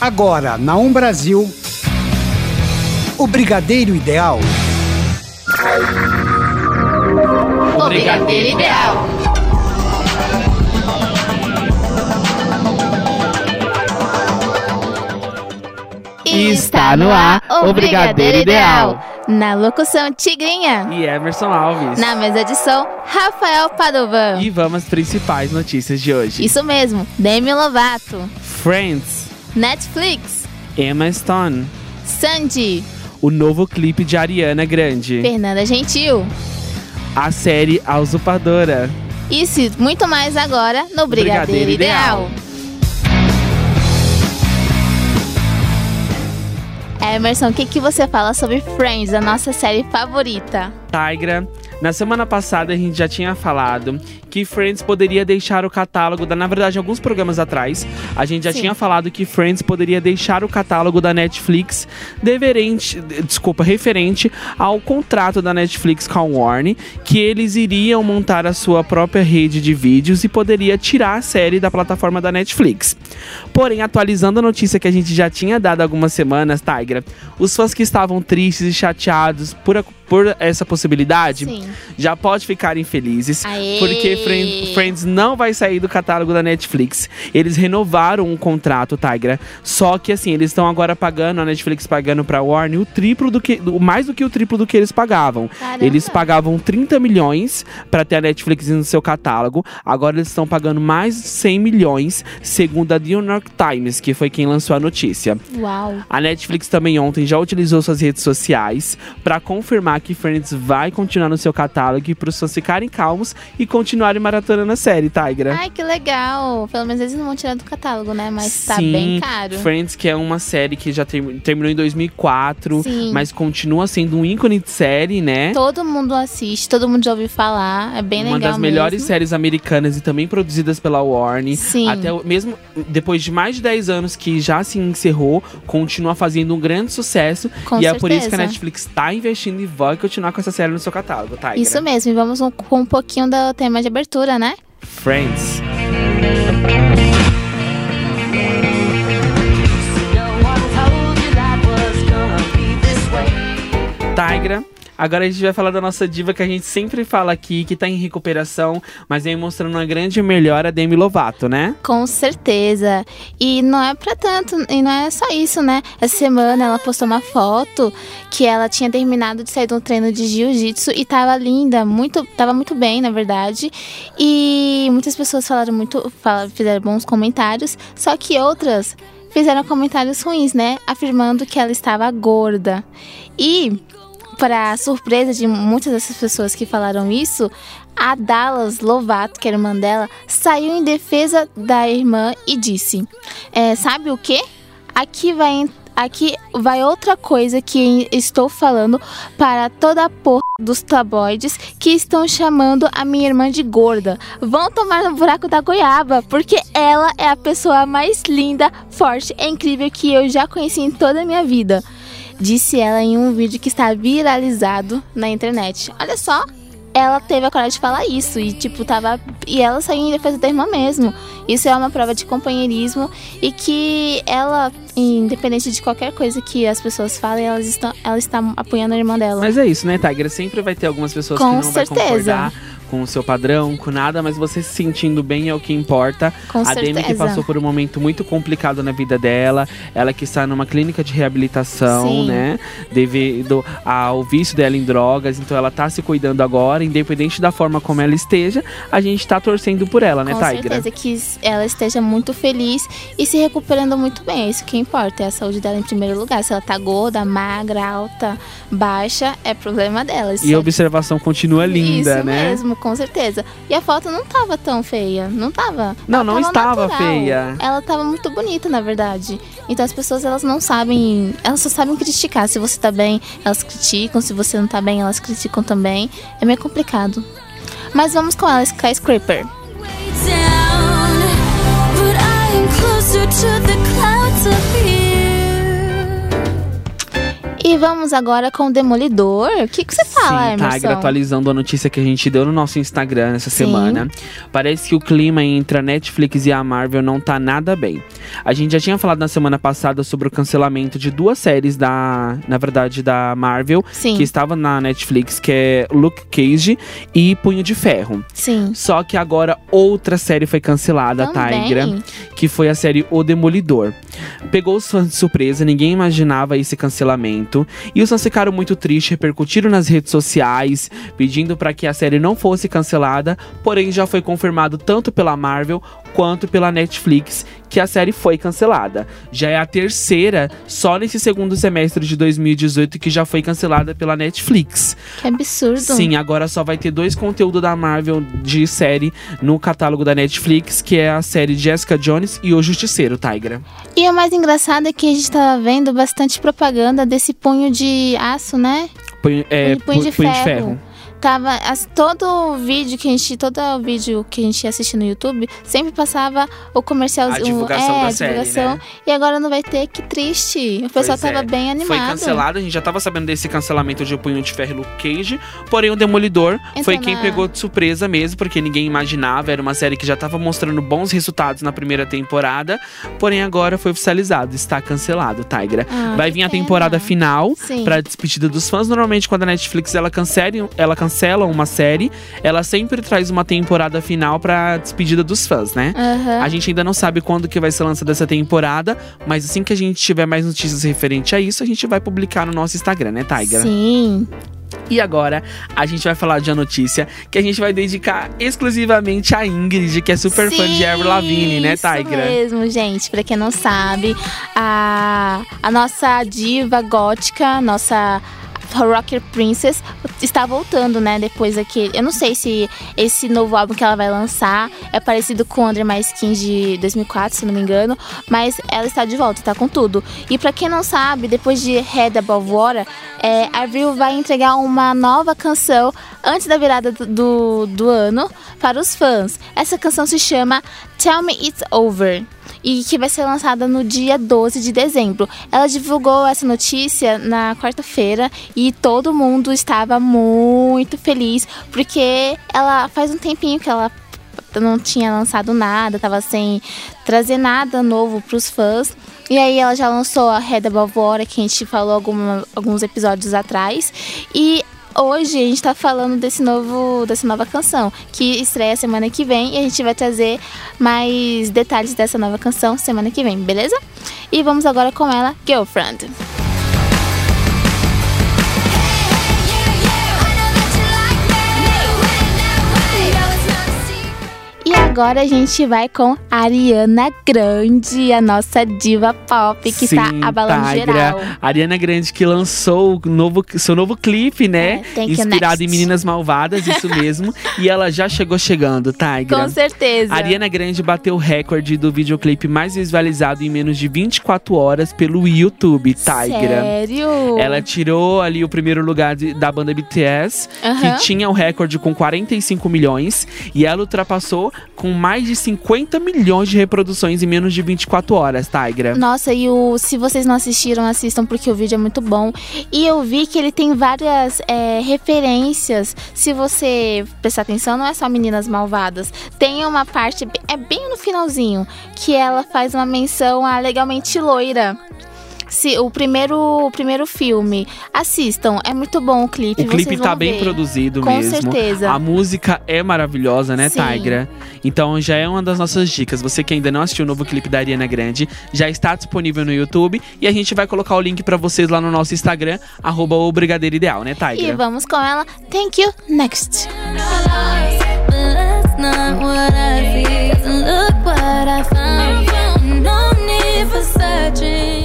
Agora, na Um Brasil, o Brigadeiro Ideal. O Brigadeiro Ideal. Está no ar o Brigadeiro Ideal. Na locução Tigrinha. E Emerson Alves. Na mesa de som, Rafael Padovan. E vamos às principais notícias de hoje. Isso mesmo, Demi Lovato. Friends, Netflix. Emma Stone, Sandy. o novo clipe de Ariana Grande, Fernanda Gentil. a série A Usurpadora. Isso e muito mais agora no Brigadeiro, Brigadeiro Ideal. Emerson, o que, que você fala sobre Friends, a nossa série favorita? Tigra, na semana passada a gente já tinha falado que Friends poderia deixar o catálogo da, na verdade, alguns programas atrás, a gente já Sim. tinha falado que Friends poderia deixar o catálogo da Netflix deverente, desculpa, referente ao contrato da Netflix com a Warner, que eles iriam montar a sua própria rede de vídeos e poderia tirar a série da plataforma da Netflix. Porém, atualizando a notícia que a gente já tinha dado algumas semanas, Tigra, os fãs que estavam tristes e chateados por, a- por essa possibilidade Sim. já pode ficarem felizes, Aê! porque Friends, Friends não vai sair do catálogo da Netflix. Eles renovaram um contrato, Tigra. Só que assim, eles estão agora pagando, a Netflix pagando pra Warner o triplo do que. mais do que o triplo do que eles pagavam. Caramba. Eles pagavam 30 milhões pra ter a Netflix no seu catálogo. Agora eles estão pagando mais de 100 milhões, segundo a New York Times, que foi quem lançou a notícia. Uau. A Netflix também ontem já utilizou suas redes sociais para confirmar que Friends vai continuar no seu catálogo para os fãs ficarem calmos e continuarem maratonando a série, Tigra. Ai, que legal. Pelo menos eles não vão tirar do catálogo, né? Mas tá Sim, bem caro. Friends, que é uma série que já termi- terminou em 2004, Sim. mas continua sendo um ícone de série, né? Todo mundo assiste, todo mundo já ouviu falar. É bem uma legal das melhores mesmo. séries americanas e também produzidas pela Warner. Sim. Até mesmo depois de mais de 10 anos que já se encerrou, continua fazendo um grande sucesso. Com e é por isso que a certeza. Netflix tá investindo e vai continuar com essa série no seu catálogo, tá? Isso mesmo, e vamos com um pouquinho do tema de abertura, né? Friends. Tigra. Agora a gente vai falar da nossa diva que a gente sempre fala aqui, que tá em recuperação, mas vem mostrando uma grande melhora, Demi Lovato, né? Com certeza. E não é pra tanto, e não é só isso, né? Essa semana ela postou uma foto que ela tinha terminado de sair de um treino de jiu-jitsu e tava linda, muito, tava muito bem, na verdade. E muitas pessoas falaram muito, fala- fizeram bons comentários, só que outras fizeram comentários ruins, né? Afirmando que ela estava gorda. E para surpresa de muitas dessas pessoas que falaram isso, a Dallas Lovato, que era irmã dela, saiu em defesa da irmã e disse: é, Sabe o que? Aqui vai, aqui vai outra coisa que estou falando para toda a porra dos tabloides que estão chamando a minha irmã de gorda. Vão tomar no buraco da goiaba, porque ela é a pessoa mais linda, forte e incrível que eu já conheci em toda a minha vida disse ela em um vídeo que está viralizado na internet. Olha só, ela teve a coragem de falar isso e tipo tava e ela saiu em defesa da irmã mesmo. Isso é uma prova de companheirismo e que ela, independente de qualquer coisa que as pessoas falem, elas estão, ela está apoiando a irmã dela. Mas é isso, né, Tigra? Sempre vai ter algumas pessoas Com que não certeza. vai concordar com o seu padrão, com nada, mas você se sentindo bem é o que importa. Com a Demi que certeza. passou por um momento muito complicado na vida dela, ela que está numa clínica de reabilitação, Sim. né? Devido ao vício dela em drogas, então ela tá se cuidando agora, independente da forma como ela esteja, a gente tá torcendo por ela, né, Com Tigra? certeza que ela esteja muito feliz e se recuperando muito bem. É isso que importa, é a saúde dela em primeiro lugar. Se ela tá gorda, magra, alta, baixa, é problema dela. E a observação continua linda, Isso né? mesmo, com certeza. E a foto não tava tão feia, não tava. Não, Ela não tava estava natural. feia. Ela tava muito bonita, na verdade. Então as pessoas, elas não sabem, elas só sabem criticar. Se você tá bem, elas criticam. Se você não tá bem, elas criticam também. É meio complicado. Mas vamos com ela, Skyscraper. down, but I am closer to the E vamos agora com o Demolidor. O que, que você fala, Sim, Emerson? Tigra, atualizando a notícia que a gente deu no nosso Instagram essa Sim. semana. Parece que o clima entre a Netflix e a Marvel não tá nada bem. A gente já tinha falado na semana passada sobre o cancelamento de duas séries da, na verdade, da Marvel, Sim, que estavam na Netflix, que é Luke Cage e Punho de Ferro. sim. Só que agora outra série foi cancelada, Também. Tigra, que foi a série O Demolidor. Pegou os fãs de surpresa, ninguém imaginava esse cancelamento. E os fãs ficaram muito tristes, repercutiram nas redes sociais, pedindo para que a série não fosse cancelada. Porém, já foi confirmado tanto pela Marvel quanto pela Netflix que a série foi cancelada. Já é a terceira só nesse segundo semestre de 2018 que já foi cancelada pela Netflix. Que absurdo. Sim, agora só vai ter dois conteúdos da Marvel de série no catálogo da Netflix, que é a série Jessica Jones e O Justiceiro, Tigra. E o mais engraçado é que a gente tava vendo bastante propaganda desse punho de aço, né? Punho, é, Punho de pu- punho ferro. Tava as- todo o vídeo que a gente, todo o vídeo que a gente ia assistir no YouTube, sempre passava o comercial, A divulgação é, da a série, divulgação. né? E agora não vai ter, que triste. O pessoal Pois é. tava bem animado. Foi cancelado, a gente já tava sabendo desse cancelamento de O Punho de Ferro e Luke Cage, porém o Demolidor foi Entrou quem na- pegou de surpresa mesmo, porque ninguém imaginava, era uma série que já tava mostrando bons resultados na primeira temporada, porém agora foi oficializado, está cancelado, Tigra. Ah, Vai vir a pena. temporada final, Sim. Pra despedida dos fãs. Normalmente, quando a Netflix ela cancela, ela cancela uma série, ela sempre traz uma temporada final pra despedida dos fãs, né? Aham. A gente ainda não sabe quando que vai ser lançada essa temporada, mas assim que a gente tiver mais notícias referente a isso, a gente vai publicar no nosso Instagram, né, Tigra? Sim. E agora a gente vai falar de uma notícia que a gente vai dedicar exclusivamente a Ingrid, que é super fã de Avril Lavigne, né, Isso Tigra? mesmo, gente. Pra quem não sabe, a, a nossa diva gótica, nossa Rocker Princess, está voltando, né? Depois daquele. Eu não sei se esse novo álbum que ela vai lançar é parecido com Under My Skin de 2004, se não me engano. Mas ela está de volta, tá com tudo. E pra quem não sabe, depois de Head Above Water, é, a Avril vai entregar uma nova canção antes da virada do, do, do ano para os fãs. Essa canção se chama Tell Me It's Over e que vai ser lançada no dia 12 de dezembro. Ela divulgou essa notícia na quarta-feira e todo mundo estava muito feliz porque ela faz um tempinho que ela não tinha lançado nada, tava sem trazer nada novo para os fãs. E aí ela já lançou a Above Water, que a gente falou alguma- alguns episódios atrás. E hoje a gente tá falando desse novo, dessa nova canção, que estreia semana que vem. E a gente vai trazer mais detalhes dessa nova canção semana que vem, beleza? E vamos agora com ela, Girlfriend. Agora a gente vai com Ariana Grande, a nossa diva pop que Sim, tá abalando Tigra. geral. Ariana Grande que lançou o novo, seu novo clipe, né? É, Inspirado em. Meninas Malvadas, isso mesmo. e ela já chegou chegando, Tigra. Com certeza. Ariana Grande bateu o recorde do videoclipe mais visualizado em menos de 24 horas pelo YouTube, Tigra. Sério? Ela tirou ali o primeiro lugar de- da banda BTS, que tinha o recorde com 45 milhões, e ela ultrapassou com mais de 50 milhões de reproduções em menos de 24 horas, Tigra. Nossa, e o, se vocês não assistiram, assistam porque o vídeo é muito bom. E eu vi que ele tem várias é, referências. Se você prestar atenção, não é só Meninas Malvadas. Tem uma parte, é bem no finalzinho, que ela faz uma menção a Legalmente Loira. Se, o, primeiro, o primeiro filme. Assistam, é muito bom o clipe. O clipe vocês tá vão bem ver. produzido Com mesmo. certeza. A música é maravilhosa, né, Sim. Tigra? Então já é uma das nossas dicas. Você que ainda não assistiu o novo clipe da Ariana Grande, já está disponível no YouTube e a gente vai colocar o link pra vocês lá no nosso Instagram, arroba o Brigadeiro Ideal, né, E Tigra? vamos com ela. Thank you. Next. That's not what I see. Look what I found. No need for searching.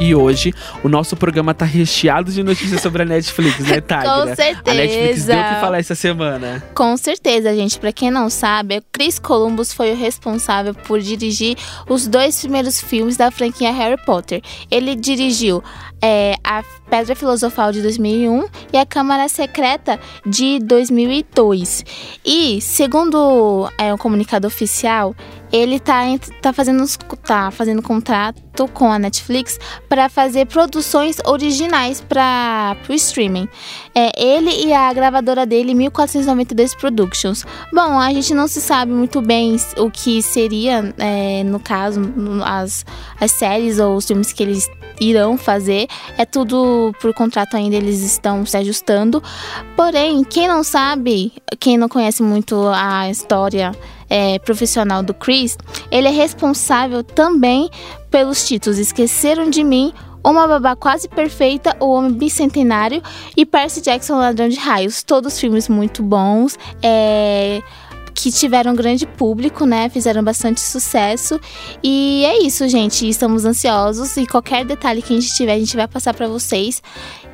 E hoje o nosso programa tá recheado de notícias sobre a Netflix, né, Tigra? A Netflix certeza. deu o que falar essa semana. Com certeza, gente. Pra quem não sabe, Chris Columbus foi o responsável por dirigir os dois primeiros filmes da franquia Harry Potter. Ele dirigiu é, a Pedra Filosofal de 2001 e a Câmara Secreta de 2002. E, segundo é, um comunicado oficial, ele tá, tá, fazendo, tá fazendo contrato com a Netflix para fazer produções originais para o streaming. É, ele e a gravadora dele, 1492 Productions. Bom, a gente não se sabe muito bem o que seria, é, no caso, as, as séries ou os filmes que eles irão fazer. É tudo por contrato ainda, eles estão se ajustando. Porém, quem não sabe, quem não conhece muito a história é, profissional do Chris, ele é responsável também pelos títulos Esqueceram de Mim, Uma Babá Quase Perfeita, O Homem Bicentenário e Percy Jackson Ladrão de Raios. Todos filmes muito bons. É, que tiveram grande público, né? Fizeram bastante sucesso. E é isso, gente. Estamos ansiosos e qualquer detalhe que a gente tiver, a gente vai passar para vocês.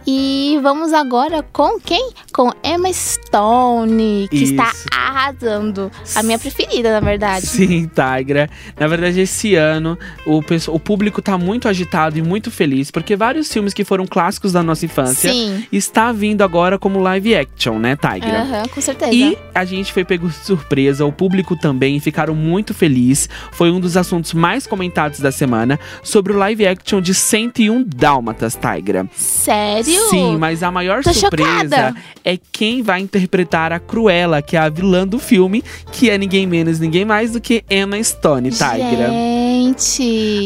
E vamos agora com quem? Com Emma Stone, que está Isso. arrasando. A minha preferida, na verdade. Sim, Tigra. Na verdade, esse ano o, o público tá muito agitado e muito feliz, porque vários filmes que foram clássicos da nossa infância Sim. está vindo agora como live action, né, Tigra? Aham, com certeza. E a gente foi pego de surpresa, o público também, ficaram muito felizes. Foi um dos assuntos mais comentados da semana sobre o live action de 101 Dálmatas, Tigra. Sério? Sim, mas a maior Tô surpresa chocada. é quem vai interpretar a Cruella, que é a vilã do filme, que é ninguém menos, ninguém mais do que Emma Stone, Tigra. Gente.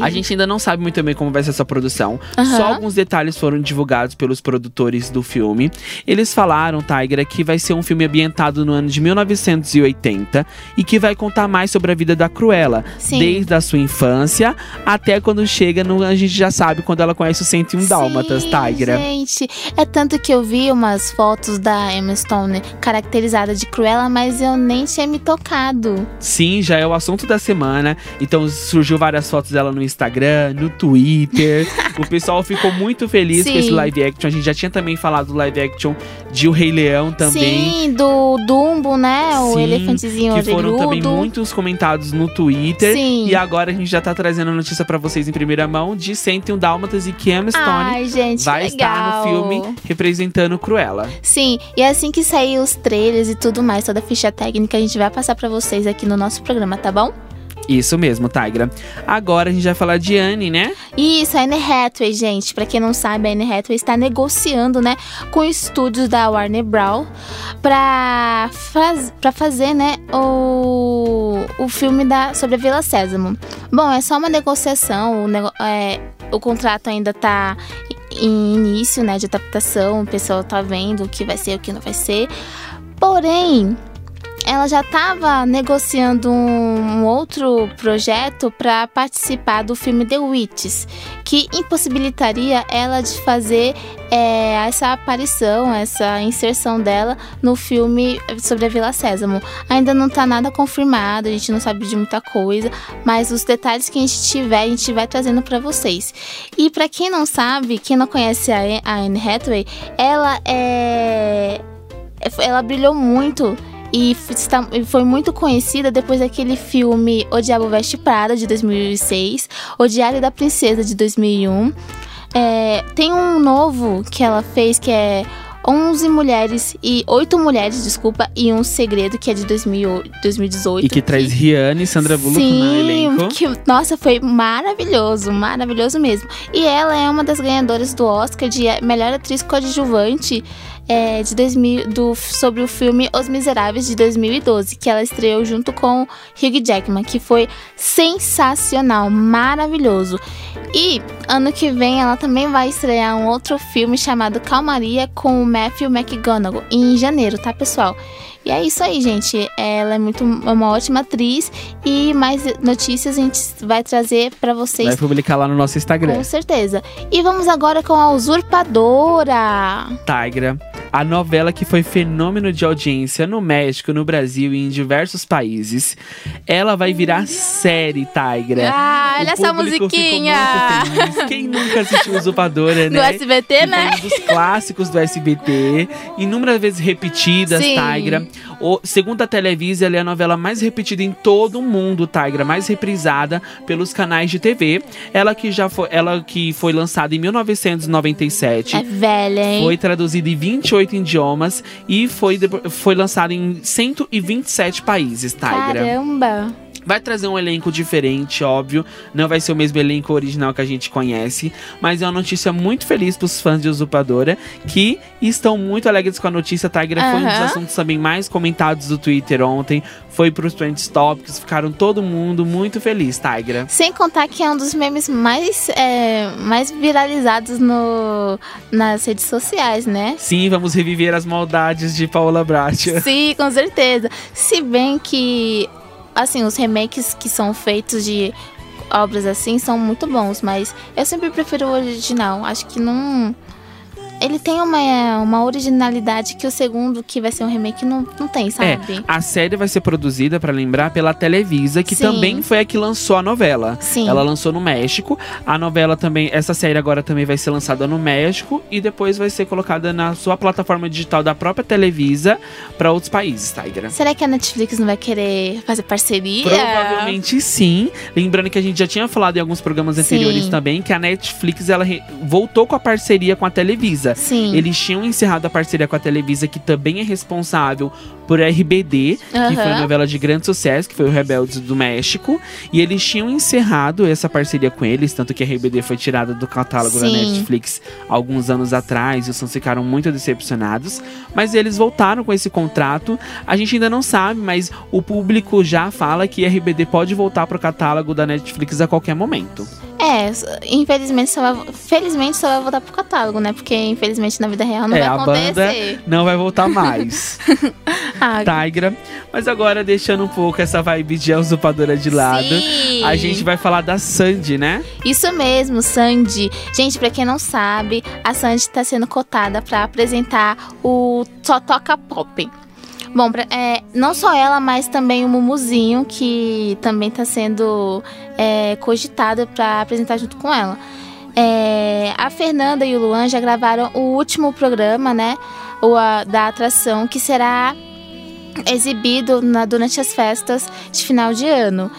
A gente ainda não sabe muito bem como vai ser essa produção. Aham. Só alguns detalhes foram divulgados pelos produtores do filme. Eles falaram, Tigra, que vai ser um filme ambientado no ano de 1980 e que vai contar mais sobre a vida da Cruella, Sim. desde a sua infância até quando chega no. A gente já sabe quando ela conhece o 101 Dálmatas, Tigra. Gente, é tanto que eu vi umas fotos da Emma Stone caracterizada de Cruella, mas eu nem tinha me tocado. Sim, já é o assunto da semana. Então surgiu várias fotos dela no Instagram, no Twitter. o pessoal ficou muito feliz com Sim. esse live action. A gente já tinha também falado do live action de O Rei Leão também. Sim, do Dumbo, né? O Sim, elefantezinho que foram também muitos comentados no Twitter. Sim. E agora a gente já tá trazendo a notícia pra vocês em primeira mão de 101 Dálmatas e que Emma Stone Ai, gente, vai estar no filme representando Cruella. Sim, e assim que sair os trailers e tudo mais, toda a ficha técnica, a gente vai passar pra vocês aqui no nosso programa, tá bom? Isso mesmo, Tigra. Agora a gente vai falar de Anne, né? Isso, a Anne Hathaway, gente, pra quem não sabe, a Anne Hathaway está negociando, né, com estúdios da Warner Bros. pra, faz, pra fazer, né, o, o filme da, sobre a Vila Sésamo. Bom, é só uma negociação, o, nego- é, o contrato ainda tá em início, né, de adaptação, o pessoal tá vendo o que vai ser, o que não vai ser. Porém, ela já estava negociando um outro projeto para participar do filme The Witches, que impossibilitaria ela de fazer é, essa aparição, essa inserção dela no filme sobre a Vila Sésamo. Ainda não tá nada confirmado, a gente não sabe de muita coisa, mas os detalhes que a gente tiver, a gente vai trazendo para vocês. E para quem não sabe, quem não conhece a Anne Hathaway, ela é ela brilhou muito e foi muito conhecida depois daquele filme O Diabo Veste Prada, de 2006, O Diário da Princesa, de 2001. É, tem um novo que ela fez que é 11 mulheres e 8 mulheres, desculpa, e um segredo que é de 2000 2018. E que traz Rihanna e Sandra Bullock no Sim, elenco. que, nossa, foi maravilhoso, maravilhoso mesmo. E ela é uma das ganhadoras do Oscar de melhor atriz coadjuvante é, de 2000, do, sobre o filme Os Miseráveis de 2012, que ela estreou junto com Hugh Jackman, que foi sensacional, maravilhoso. E ano que vem ela também vai estrear um outro filme chamado Calmaria com o Matthew McGonagall em janeiro, tá, pessoal? E é isso aí, gente. Ela é muito é uma ótima atriz e mais notícias a gente vai trazer pra vocês Vai publicar lá no nosso Instagram. com certeza. E vamos agora com a Usurpadora. Tigra, a novela que foi fenômeno de audiência no México, no Brasil e em diversos países. Ela vai virar série, Tigra. Ah, olha essa musiquinha. Quem nunca assistiu Usurpadora, Do né? SBT, Que né? Um dos clássicos do SBT, inúmeras vezes repetidas, Sim. Tigra. O, segundo a Televisa, ela é a novela mais repetida em todo o mundo, Tigra, mais reprisada pelos canais de TV. Ela que já foi, ela que foi lançada em 1997. É velha, hein? Foi traduzida em 28 idiomas e foi, foi lançada em 127 países, Tigra. Caramba. Vai trazer um elenco diferente, óbvio. Não vai ser o mesmo elenco original que a gente conhece. Mas é uma notícia muito feliz pros fãs de Usurpadora, que estão muito alegres com a notícia. Tigra foi um dos assuntos também mais comentados do Twitter ontem. Foi pros Trends Topics, ficaram todo mundo muito feliz, Tigra. Sem contar que é um dos memes mais, é, mais viralizados no, nas redes sociais, né? Sim, vamos reviver as maldades de Paola Bratia. Sim, com certeza. Se bem que, assim, os remakes que são feitos de obras assim são muito bons, mas eu sempre prefiro o original. Acho que não. Ele tem uma, uma originalidade que o segundo, que vai ser um remake, não, não tem, É, sabe? a série vai ser produzida, pra lembrar, pela Televisa, que Sim. também foi a que lançou a novela. Sim. Ela lançou no México. A novela também, essa série agora também vai ser lançada no México e depois vai ser colocada na sua plataforma digital da própria Televisa pra outros países, Tigra. Será que a Netflix não vai querer fazer parceria? Provavelmente sim. Lembrando que a gente já tinha falado em alguns programas anteriores Sim. também que a Netflix ela voltou com a parceria com a Televisa. Sim. Eles tinham encerrado a parceria com a Televisa, que também é responsável por RBD, que foi a Aham. novela de grande sucesso, que foi o Rebeldes do México. E eles tinham encerrado essa parceria com eles, tanto que a RBD foi tirada do catálogo da Sim. Netflix alguns anos atrás, e os fãs ficaram muito decepcionados. Mas eles voltaram com esse contrato. A gente ainda não sabe, mas o público já fala que a RBD pode voltar pro catálogo da Netflix a qualquer momento. É, infelizmente só vai, felizmente só vai voltar pro catálogo, né? Porque infelizmente na vida real não é, vai acontecer. não vai voltar mais. Ah, Tigra. Mas agora, deixando um pouco essa vibe de usurpadora de lado, Sim. a gente vai falar da Sandy, né? Isso mesmo, Sandy. Gente, pra quem não sabe, a Sandy tá sendo cotada pra apresentar o Só Toca Pop. Bom, é, não só ela, mas também o Mumuzinho, que também tá sendo é, cogitado pra apresentar junto com ela. É, a Fernanda e o Luan já gravaram o último programa, né? O, a- da atração, que será exibido na- durante as festas de final de ano.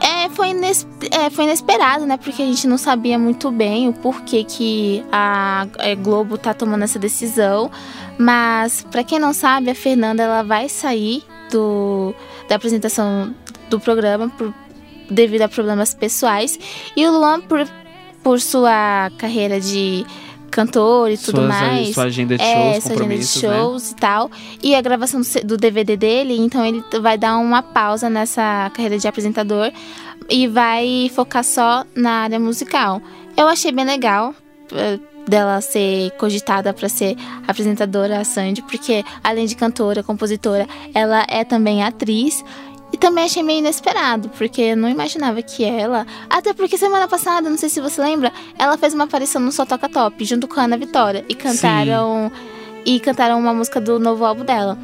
É, foi, ines- é, foi inesperado, né? Porque a gente não sabia muito bem o porquê que a é, Globo tá tomando essa decisão. Mas, pra quem não sabe, a Fernanda ela vai sair do, da apresentação do programa por, devido a problemas pessoais. E o Luan, por, por sua carreira de cantor e tudo Suas- mais. Sua agenda de É, shows, sua agenda de né? shows e tal. E a gravação do, do DVD dele, então ele vai dar uma pausa nessa carreira de apresentador e vai focar só na área musical. Eu achei bem legal eh, dela ser cogitada para ser apresentadora, a Sandy, porque além de cantora, compositora, ela é também atriz. E também achei meio inesperado, porque eu não imaginava que ela. Até porque semana passada, não sei se você lembra, ela fez uma aparição no Só Toca Top, junto com a Ana Vitória. E cantaram. E cantaram uma música do novo álbum dela.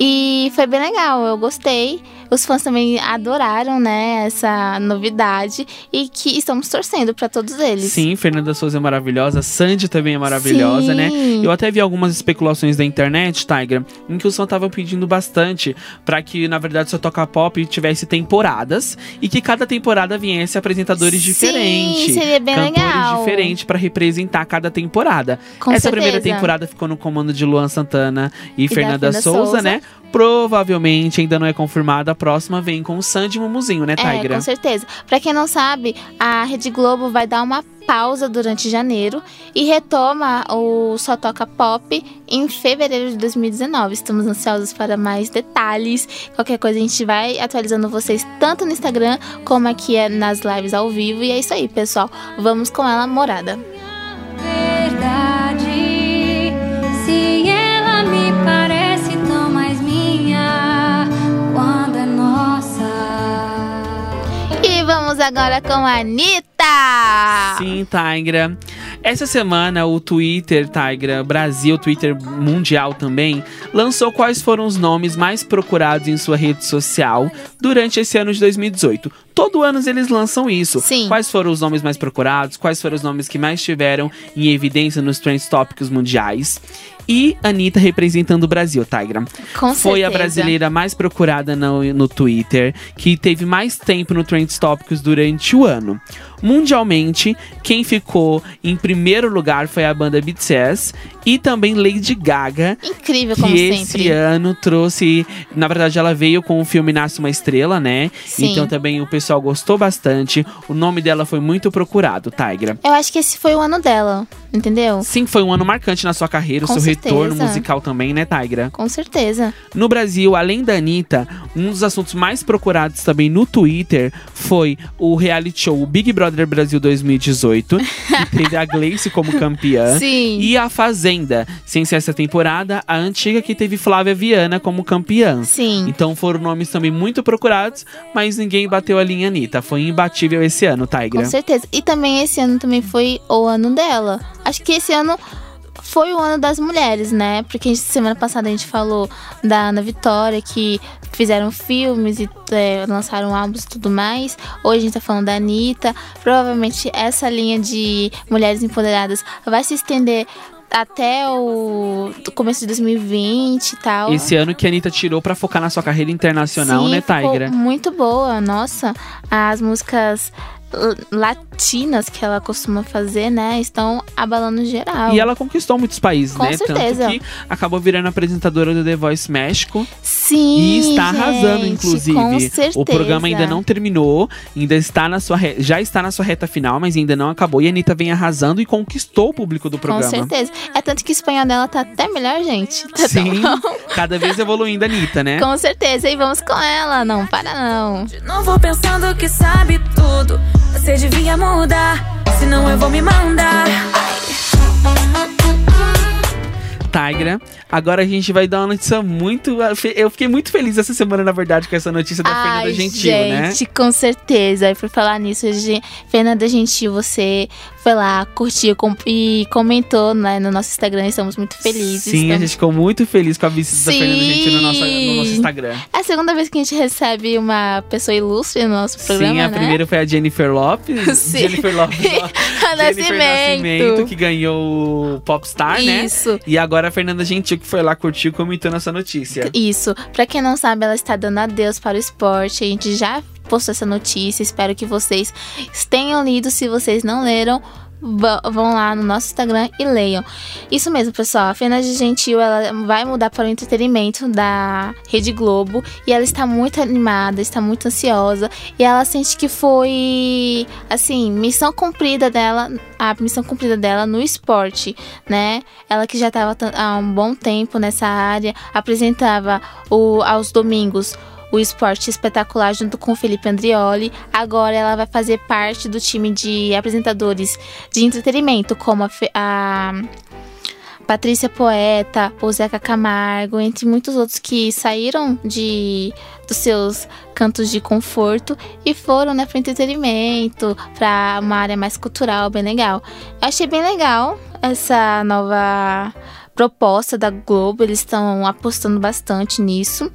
E foi bem legal, eu gostei. Os fãs também adoraram, né, essa novidade. E que estamos torcendo pra todos eles. Sim, Fernanda Souza é maravilhosa, Sandy também é maravilhosa, Sim. né? Eu até vi algumas especulações da internet, Tigra, em que o som tava pedindo bastante pra que, na verdade, só toca pop tivesse temporadas e que cada temporada viesse apresentadores Sim, diferentes. seria bem cantores legal. diferentes pra representar cada temporada. Com Essa certeza. primeira temporada ficou no comando de Luan Santana e, da Fernanda Fernanda Souza, Souza. né? Provavelmente ainda não é confirmada. Próxima vem com o Sandy e Mumuzinho, né, É, Tigra? com certeza. Pra quem não sabe, a Rede Globo vai dar uma pausa durante janeiro e retoma o Só Toca Pop em fevereiro de 2019. Estamos ansiosos para mais detalhes. Qualquer coisa a gente vai atualizando vocês tanto no Instagram como aqui é nas lives ao vivo. E é isso aí, pessoal. Vamos com ela, morada. Agora com a Anitta! Sim, Tigra. Essa semana o Twitter, Tigra, Brasil, Twitter mundial também, lançou quais foram os nomes mais procurados em sua rede social durante esse ano de 2018. Todo ano eles lançam isso. Sim. Quais foram os nomes mais procurados? Quais foram os nomes que mais tiveram em evidência nos trends tópicos mundiais? E Anitta representando o Brasil, Tigra. Com Foi a certeza. brasileira mais procurada no, no Twitter, que teve mais tempo no Trends Tópicos durante o ano. Mundialmente, quem ficou em primeiro lugar foi a banda BTS e também Lady Gaga, Incrível, que como esse sempre. ano trouxe. Na verdade, ela veio com o filme Nasce uma Estrela, né? Sim. Então também o pessoal gostou bastante. O nome dela foi muito procurado, Tigra. Eu acho que esse foi o ano dela, entendeu? Sim, foi um ano marcante na sua carreira, o Com seu retorno certeza. musical também, né, Tigra? Com certeza. No Brasil, além da Anitta, um dos assuntos mais procurados também no Twitter foi o reality show Big Brother Brasil 2018, que teve a Gleice como campeã. Sim. E a Fazenda, sem ser essa temporada, a antiga que teve Flávia Viana como campeã. Sim. Então foram nomes também muito procurados, mas ninguém bateu a linha Anitta. Foi imbatível esse ano, Tigra. Com certeza. E também esse ano também foi o ano dela. Acho que esse ano foi o ano das mulheres, né? Porque gente- semana passada a gente falou da Ana Vitória, que fizeram filmes e é, lançaram álbuns e tudo mais. Hoje a gente tá falando da Anitta. Provavelmente essa linha de mulheres empoderadas vai se estender até o começo de 2020 e tal. Esse ano que a Anitta tirou pra focar na sua carreira internacional, Sim, né, Tigra? Muito boa, nossa. As músicas latinas que ela costuma fazer, né, estão abalando geral. E ela conquistou muitos países, Com né? certeza. Tanto que acabou virando apresentadora do The Voice México. Sim, E está arrasando, gente, inclusive. Com certeza. O programa ainda não terminou, ainda está na sua re- já está na sua reta final, mas ainda não acabou. E a Anitta vem arrasando e conquistou o público do Com programa. certeza. É tanto que o espanhol dela tá até melhor, gente. Tá tão Sim, bom. cada vez evoluindo a Anitta, né? Com certeza. E vamos com ela. Não para, não. Não vou pensando que sabe tudo. Você devia mudar, senão eu vou me mandar. Tigra. Agora a gente vai dar uma notícia muito. Eu fiquei muito feliz essa semana, na verdade, com essa notícia da Fernanda Gentil, né? gente, com certeza. E por falar nisso, Fernanda Gentil, você foi lá, curtiu com- e comentou né, no nosso Instagram. Estamos muito felizes. Sim, a Estamos- gente ficou muito feliz com a visita da Fernanda Gentil no nosso, no nosso Sim. Instagram. É a segunda vez que a gente recebe uma pessoa ilustre no nosso programa, Sim, a né? primeira foi a Jennifer Lopes. Sim. Jennifer Lopes. A Jennifer Nascimento. Nascimento, que ganhou o Popstar, né? Isso. E agora a Fernanda Gentil, que foi lá, curtiu e comentou nessa notícia. Isso. Pra quem não sabe, ela está dando adeus para o esporte. A gente já postou essa notícia. Espero que vocês tenham lido. Se vocês não leram, vão lá no nosso Instagram e leiam. Isso mesmo, pessoal. A Fernanda Gentil, ela vai mudar para o entretenimento da Rede Globo. E ela está muito animada, está muito ansiosa. E ela sente que foi, assim, missão cumprida dela, a missão cumprida dela no esporte, né? Ela que já estava há um bom tempo nessa área, apresentava o, aos domingos o esporte espetacular junto com o Felipe Andrioli. Agora ela vai fazer parte do time de apresentadores de entretenimento, como a, a Patrícia Poeta, o Zeca Camargo, entre muitos outros que saíram de dos seus cantos de conforto e foram né, para entretenimento, para uma área mais cultural, bem legal. Eu achei bem legal essa nova proposta da Globo, eles estão apostando bastante nisso.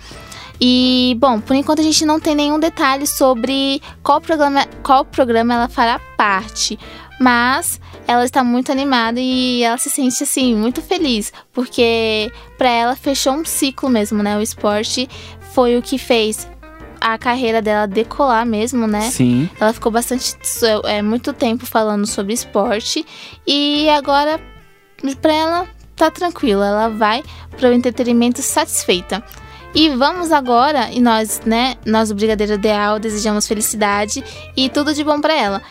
E, bom, por enquanto a gente não tem nenhum detalhe sobre qual programa, qual programa ela fará parte. Mas ela está muito animada e ela se sente, assim, muito feliz. Porque para ela fechou um ciclo mesmo, né? O esporte foi o que fez a carreira dela decolar mesmo, né? Sim. Ela ficou bastante é, muito tempo falando sobre esporte e agora pra ela tá tranquila, ela vai para o entretenimento satisfeita. E vamos agora, e nós, né, nós do Brigadeiro Ideal desejamos felicidade e tudo de bom para ela.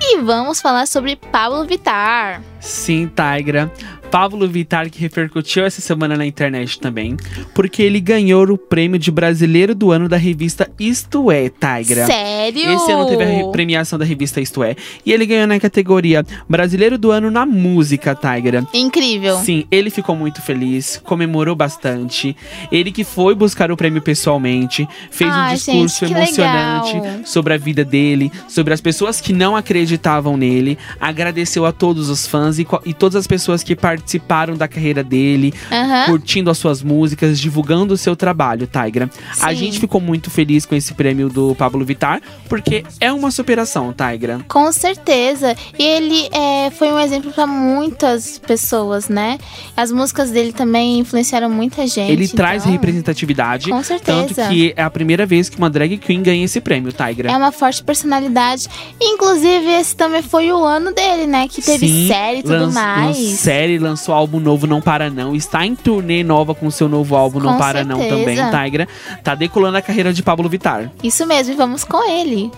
E vamos falar sobre Pablo Vittar. Sim, Tigra. Pablo Vittar, que repercutiu essa semana na internet também, porque ele ganhou o prêmio de brasileiro do ano da revista Isto É, Tigra. Sério? Esse ano teve a re- premiação da revista Isto É. E ele ganhou na categoria Brasileiro do Ano na Música, Tigra. Incrível. Sim, ele ficou muito feliz, comemorou bastante. Ele que foi buscar o prêmio pessoalmente, fez um discurso gente, emocionante legal. sobre a vida dele, sobre as pessoas que não acreditavam nele, agradeceu a todos os fãs e, e todas as pessoas que participaram participaram da carreira dele, Aham. curtindo as suas músicas, divulgando o seu trabalho, Tigra. A Sim. gente ficou muito feliz com esse prêmio do Pablo Vittar, porque é uma superação, Tigra. Com certeza. E ele é, foi um exemplo para muitas pessoas, né? As músicas dele também influenciaram muita gente. Ele traz então, representatividade. Com certeza. Tanto que é a primeira vez que uma drag queen ganha esse prêmio, Tigra. É uma forte personalidade. Inclusive, esse também foi o ano dele, né? Que teve Sim, série e tudo mais. série, lançou álbum novo Não Para Não. Está em turnê nova com seu novo álbum Não Com Para Não certeza. também, Tigra. Tá decolando a carreira de Pablo Vittar. Isso mesmo, e vamos com ele.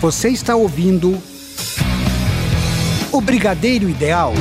Você está ouvindo o Brigadeiro Ideal.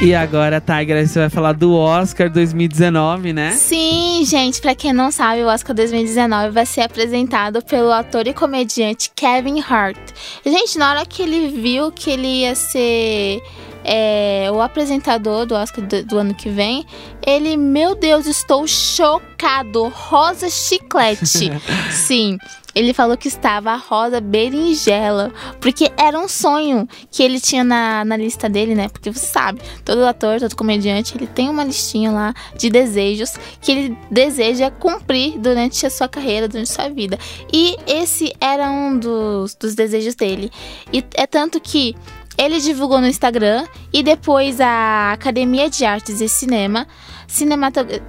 E agora, Tigra, você vai falar do Oscar 2019, né? Sim, gente, pra quem não sabe, o Oscar 2019 vai ser apresentado pelo ator e comediante Kevin Hart. Gente, na hora que ele viu que ele ia ser é, o apresentador do Oscar do, do ano que vem, ele, meu Deus, estou chocado. Rosa chiclete. Sim. Ele falou que estava a rosa berinjela. Porque era um sonho que ele tinha na, na lista dele, né? Porque você sabe, todo ator, todo comediante, ele tem uma listinha lá de desejos que ele deseja cumprir durante a sua carreira, durante a sua vida. E esse era um dos, dos desejos dele. E é tanto que ele divulgou no Instagram e depois a Academia de Artes e Cinema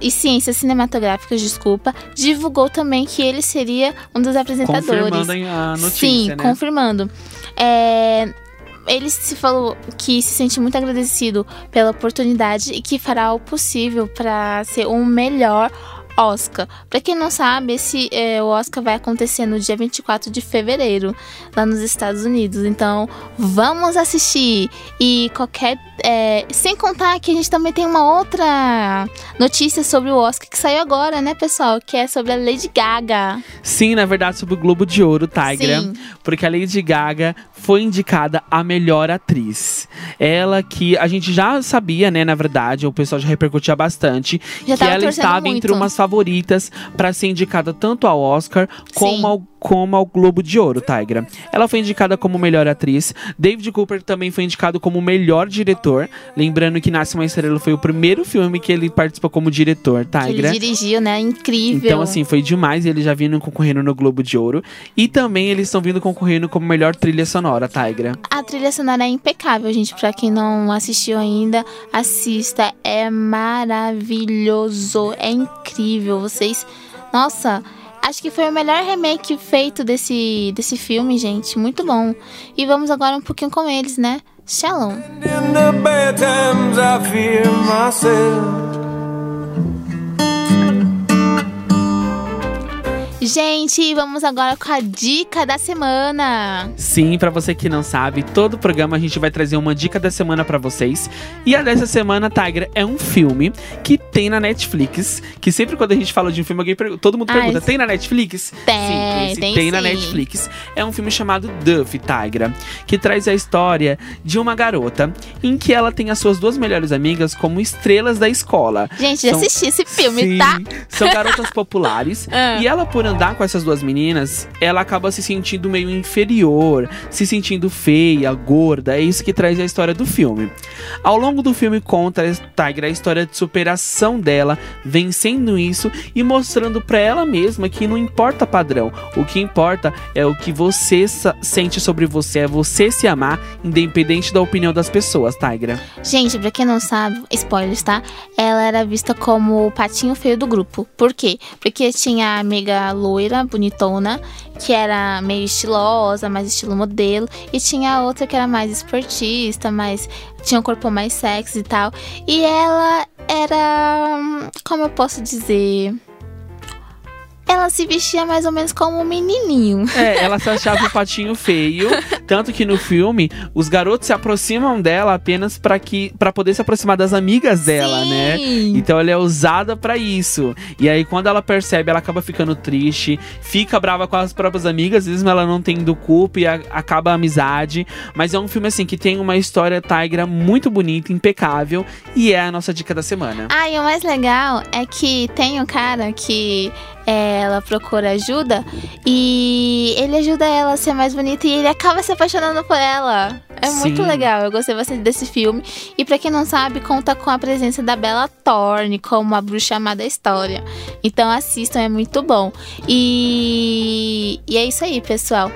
E Ciências Cinematográficas, desculpa, divulgou também que ele seria um dos apresentadores. Confirmando a notícia, Sim, né? confirmando. É, ele se falou que se sente muito agradecido pela oportunidade e que fará o possível para ser um melhor Oscar. Pra quem não sabe, esse é, o Oscar vai acontecer no dia 24 de fevereiro, lá nos Estados Unidos. Então, vamos assistir. E qualquer. é, sem contar que a gente também tem uma outra notícia sobre o Oscar que saiu agora, né, pessoal? Que é sobre a Lady Gaga. Sim, na verdade, sobre o Globo de Ouro, Tigra. Sim. Porque a Lady Gaga foi indicada a melhor atriz. Ela que a gente já sabia, né, na verdade, o pessoal já repercutia bastante, Já que ela estava muito. entre umas favoritas para ser indicada tanto ao Oscar como Sim. ao, como ao Globo de Ouro, Tigra. Ela foi indicada como melhor atriz. David Cooper também foi indicado como melhor diretor. Lembrando que Nasce uma Estrela foi o primeiro filme que ele participou como diretor, Que ele Tigra. dirigiu, né? Incrível. Então, assim, foi demais. Eles já vindo concorrendo no Globo de Ouro. E também eles estão vindo concorrendo como melhor trilha sonora, Tigra. A trilha sonora é impecável, gente. Pra quem não assistiu ainda, assista. É maravilhoso. É incrível. Vocês. Nossa. Acho que foi o melhor remake feito desse, desse filme, gente. Muito bom. E vamos agora um pouquinho com eles, né? Shalom. In Gente, vamos agora com a dica da semana. Sim, pra você que não sabe, todo programa a gente vai trazer uma dica da semana pra vocês. E a dessa semana, Tigra, é um filme que tem na Netflix. Que sempre quando a gente fala de um filme, alguém pergunta, todo mundo Ah, pergunta: esse- tem na Netflix? Tem, sim, esse tem tem na sim. Netflix. É um filme chamado Duff, Tigra, que traz a história de uma garota em que ela tem as suas duas melhores amigas como estrelas da escola. Gente, já São- assisti esse filme, Sim, tá? São garotas populares. Ah. E ela, por andar com essas duas meninas, ela acaba se sentindo meio inferior, se sentindo feia, gorda. É isso que traz a história do filme. Ao longo do filme, conta Tigra a história de superação dela, vencendo isso e mostrando pra ela mesma que não importa padrão. O que importa é o que você sente sobre você, é você se amar, independente da opinião das pessoas, Tigra. Gente, pra quem não sabe, spoilers, tá? Ela era vista como o patinho feio do grupo. Por quê? Porque tinha a amiga loira, bonitona, que era meio estilosa, mais estilo modelo. E tinha a outra que era mais esportista, mais. tinha um corpo mais sexy e tal. E ela era. hum, Como eu posso dizer? Ela se vestia mais ou menos como um menininho. É, ela se achava um patinho feio, tanto que no filme os garotos se aproximam dela apenas para que para poder se aproximar das amigas dela, Sim. né? Então ela é usada pra isso. E aí quando ela percebe, ela acaba ficando triste, fica brava com as próprias amigas, mesmo ela não tendo culpa e a- acaba a amizade, mas é um filme assim que tem uma história tigra muito bonita, impecável e é a nossa dica da semana. Ah, e o mais legal é que tem um cara que ela procura ajuda e ele ajuda ela a ser mais bonita e ele acaba se apaixonando por ela. É muito Sim. legal, eu gostei bastante desse filme. E pra quem não sabe, conta com a presença da Bella Thorne como a bruxa amada história. Então assistam, é muito bom. E, e é isso aí, pessoal.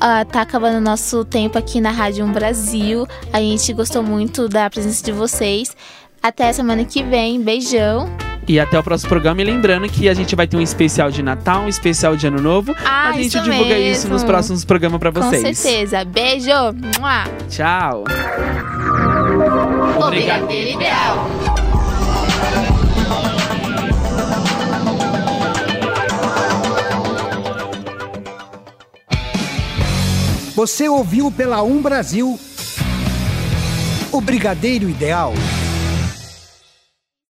Ah, tá acabando o nosso tempo aqui na Rádio 1 Brasil. A gente gostou muito da presença de vocês. Até semana que vem. Beijão. E até o próximo programa. E lembrando que a gente vai ter um especial de Natal, um especial de Ano Novo. Ah, a gente isso divulga mesmo. isso nos próximos programas pra vocês. Com certeza. Beijo. Mua. Tchau. O Brigadeiro Ideal. Você ouviu pela Um Brasil o Brigadeiro Ideal.